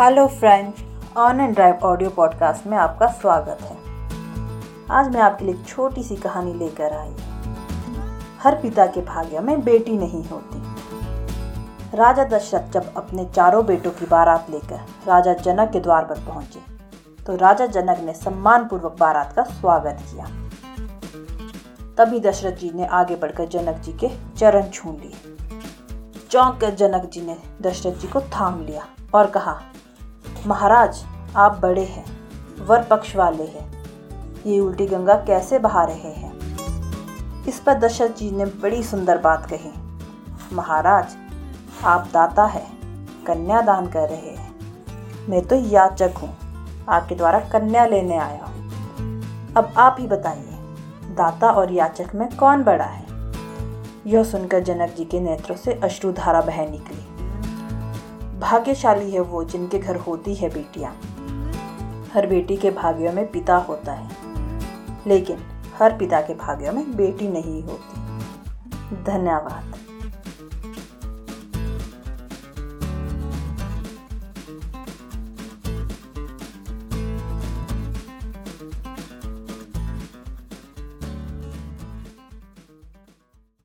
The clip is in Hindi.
Hello friends, on and drive audio podcast में आपका स्वागत है। आज मैं आपके लिए एक छोटी सी कहानी लेकर आई। हर पिता के भाग्य में बेटी नहीं होती। राजा दशरथ जब अपने चारों बेटों की बारात लेकर राजा जनक के द्वार पर पहुँचे तो राजा जनक ने सम्मान पूर्वक बारात का स्वागत किया। तभी दशरथ जी ने आगे बढ़कर जनक जी के चरण छू लिए। चौंक कर जनक जी ने दशरथ जी को थाम लिया और कहा महाराज, आप बड़े हैं, वर पक्ष वाले हैं। ये उल्टी गंगा कैसे बहा रहे हैं? इस पर दशरथ जी ने बड़ी सुंदर बात कही। महाराज, आप दाता है, कन्या दान कर रहे हैं। मैं तो याचक हूँ, आपके द्वारा कन्या लेने आया हूँ। अब आप ही बताइए, दाता और याचक में कौन बड़ा है? यह सुनकर जनक जी के नेत्रों से अश्रुधारा बह निकली। भाग्यशाली है वो जिनके घर होती है बेटियाँ। हर बेटी के भाग्यों में पिता होता है। लेकिन हर पिता के भाग्यों में बेटी नहीं होती। धन्यवाद।